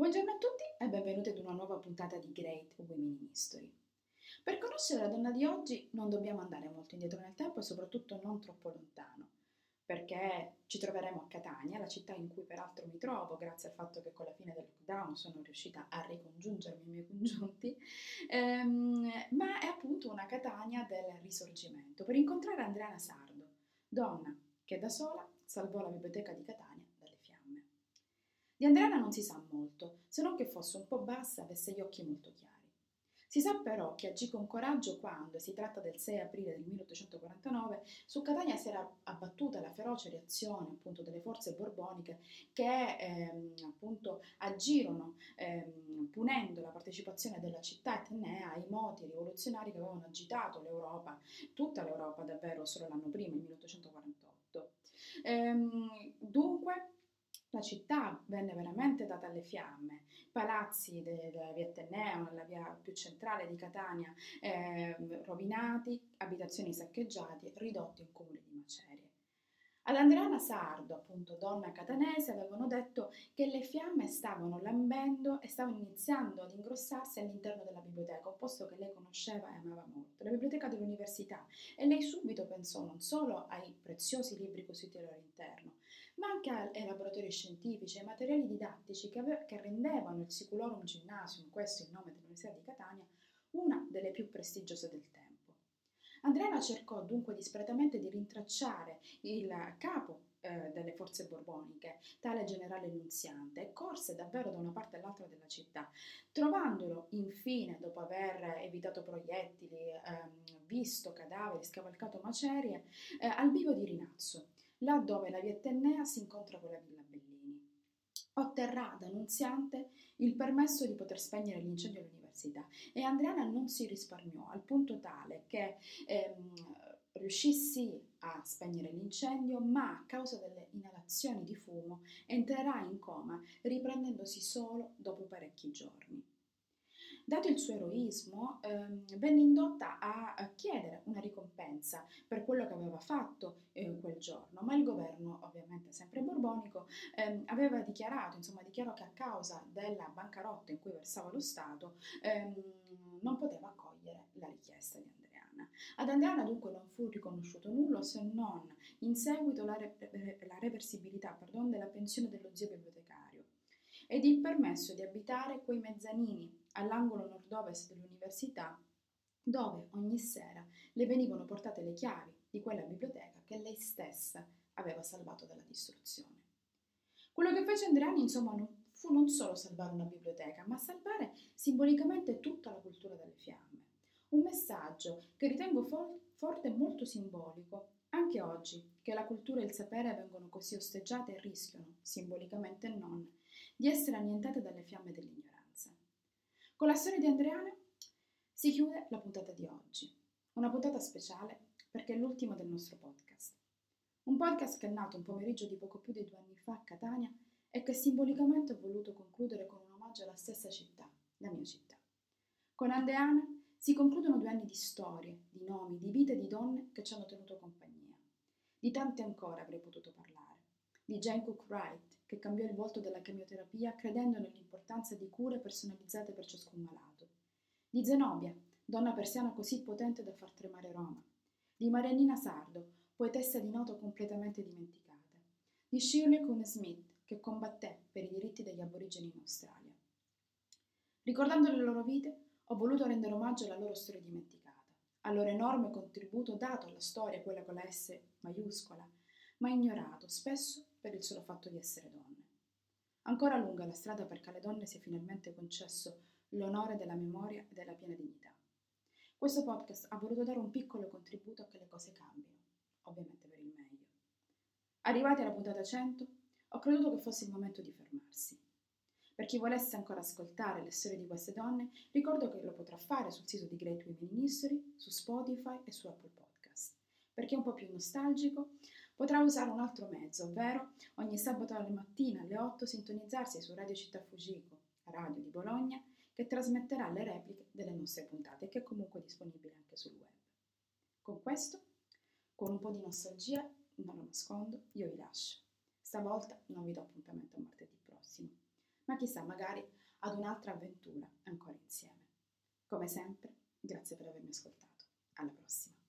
Buongiorno a tutti e benvenuti ad una nuova puntata di Great Women in History. Per conoscere la donna di oggi non dobbiamo andare molto indietro nel tempo e soprattutto non troppo lontano, perché ci troveremo a Catania, la città in cui peraltro mi trovo, grazie al fatto che con la fine del lockdown sono riuscita a ricongiungermi i miei congiunti, ehm, ma è appunto una Catania del Risorgimento, per incontrare Andrea Sardo, donna che da sola salvò la biblioteca di Catania di Andreana non si sa molto, se non che fosse un po' bassa e avesse gli occhi molto chiari. Si sa però che agì con coraggio quando, si tratta del 6 aprile del 1849, su Catania si era abbattuta la feroce reazione appunto delle forze borboniche che ehm, appunto agirono ehm, punendo la partecipazione della città etnea ai moti rivoluzionari che avevano agitato l'Europa, tutta l'Europa davvero solo l'anno prima, il 1848. Ehm, dunque la città venne veramente data alle fiamme, palazzi della via Teneo, la via più centrale di Catania, eh, rovinati, abitazioni saccheggiate, ridotti in cumuli di macerie. Ad Andreana Sardo, appunto donna catanese, avevano detto che le fiamme stavano lambendo e stavano iniziando ad ingrossarsi all'interno della biblioteca, un posto che lei conosceva e amava molto, la biblioteca dell'università. E lei subito pensò non solo ai preziosi libri costituiti al loro interno, ma anche ai laboratori scientifici, ai materiali didattici che, ave- che rendevano il Siculorum Gymnasium, questo è il nome dell'Università di Catania, una delle più prestigiose del tempo. Andrea cercò dunque disperatamente di rintracciare il capo eh, delle forze borboniche, tale generale Nunziante, e corse davvero da una parte all'altra della città, trovandolo infine, dopo aver evitato proiettili, ehm, visto cadaveri, scavalcato macerie, eh, al vivo di Rinazzo, là dove la via Tennea si incontra con la villa Bellini. Otterrà da Nunziante il permesso di poter spegnere l'incendio all'università università e Andriana non si risparmiò al punto tale che ehm, riuscì sì a spegnere l'incendio, ma a causa delle inalazioni di fumo entrerà in coma, riprendendosi solo dopo parecchi giorni. Dato il suo eroismo, ehm, venne indotta a, chiedere una ricompensa per quello che aveva fatto eh, quel giorno, ma il governo, ovviamente sempre borbonico, ehm, aveva dichiarato, insomma, dichiarò che a causa della bancarotta in cui versava lo Stato ehm, non poteva accogliere la richiesta di Andreana. Ad Andreana dunque non fu riconosciuto nulla se non in seguito la, re- la reversibilità pardon, della pensione dello zio bibliotecario ed il permesso di abitare quei mezzanini all'angolo nord-ovest dell'università, dove ogni sera le venivano portate le chiavi di quella biblioteca che lei stessa aveva salvato dalla distruzione. Quello che fece Andreani, insomma, non fu non solo salvare una biblioteca, ma salvare simbolicamente tutta la cultura delle fiamme. Un messaggio che ritengo fo- forte e molto simbolico, anche oggi, che la cultura e il sapere vengono così osteggiate e rischiano, simbolicamente non, di essere annientate dalle fiamme dell'ignoranza. Con la storia di Andreana si chiude la puntata di oggi, una puntata speciale perché è l'ultima del nostro podcast. Un podcast che è nato un pomeriggio di poco più di due anni fa a Catania e che simbolicamente ho voluto concludere con un omaggio alla stessa città, la mia città. Con Andreana si concludono due anni di storie, di nomi, di vite di donne che ci hanno tenuto compagnia. Di tante ancora avrei potuto parlare. Di Jane Cook Wright, che cambiò il volto della chemioterapia credendo nell'importanza di cure personalizzate per ciascun malato. Di Zenobia, donna persiana così potente da far tremare Roma. Di Marianina Sardo, poetessa di noto completamente dimenticata. Di Shirley Cone Smith, che combatté per i diritti degli aborigeni in Australia. Ricordando le loro vite, ho voluto rendere omaggio alla loro storia dimenticata, al loro enorme contributo dato alla storia, quella con la S maiuscola, ma ignorato spesso per il solo fatto di essere donne. Ancora lunga la strada perché alle donne sia finalmente concesso l'onore della memoria e della piena dignità. Questo podcast ha voluto dare un piccolo contributo a che le cose cambino, ovviamente per il meglio. Arrivati alla puntata 100, ho creduto che fosse il momento di fermarsi. Per chi volesse ancora ascoltare le storie di queste donne, ricordo che lo potrà fare sul sito di Great Women in History, su Spotify e su Apple Podcast. Per chi è un po' più nostalgico, Potrà usare un altro mezzo, ovvero ogni sabato alle mattine alle 8 sintonizzarsi su Radio Città Fugico, radio di Bologna, che trasmetterà le repliche delle nostre puntate che è comunque disponibile anche sul web. Con questo, con un po' di nostalgia, non lo nascondo, io vi lascio. Stavolta non vi do appuntamento a martedì prossimo, ma chissà, magari ad un'altra avventura ancora insieme. Come sempre, Grazie per avermi ascoltato. Alla prossima.